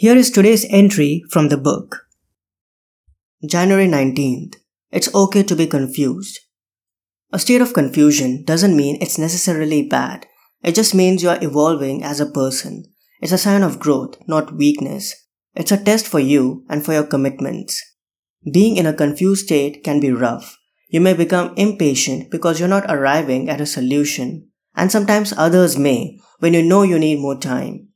Here is today's entry from the book. January 19th. It's okay to be confused. A state of confusion doesn't mean it's necessarily bad. It just means you are evolving as a person. It's a sign of growth, not weakness. It's a test for you and for your commitments. Being in a confused state can be rough. You may become impatient because you're not arriving at a solution. And sometimes others may when you know you need more time.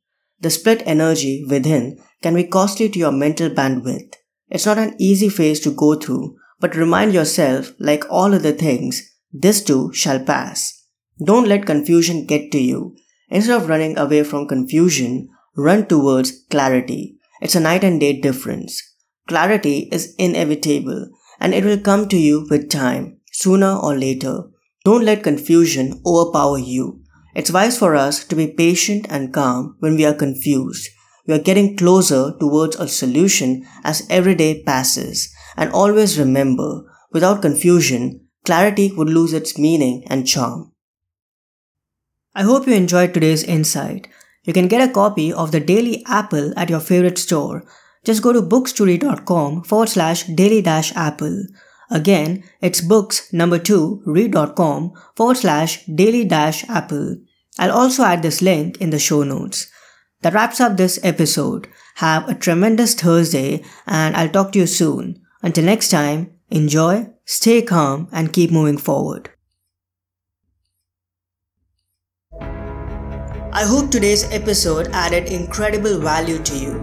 The split energy within can be costly to your mental bandwidth. It's not an easy phase to go through, but remind yourself, like all other things, this too shall pass. Don't let confusion get to you. Instead of running away from confusion, run towards clarity. It's a night and day difference. Clarity is inevitable and it will come to you with time, sooner or later. Don't let confusion overpower you. It's wise for us to be patient and calm when we are confused. We are getting closer towards a solution as every day passes. And always remember, without confusion, clarity would lose its meaning and charm. I hope you enjoyed today's insight. You can get a copy of the Daily Apple at your favorite store. Just go to books2read.com forward slash daily dash apple. Again, it's books number two read.com forward slash daily dash apple. I'll also add this link in the show notes. That wraps up this episode. Have a tremendous Thursday and I'll talk to you soon. Until next time, enjoy, stay calm, and keep moving forward. I hope today's episode added incredible value to you.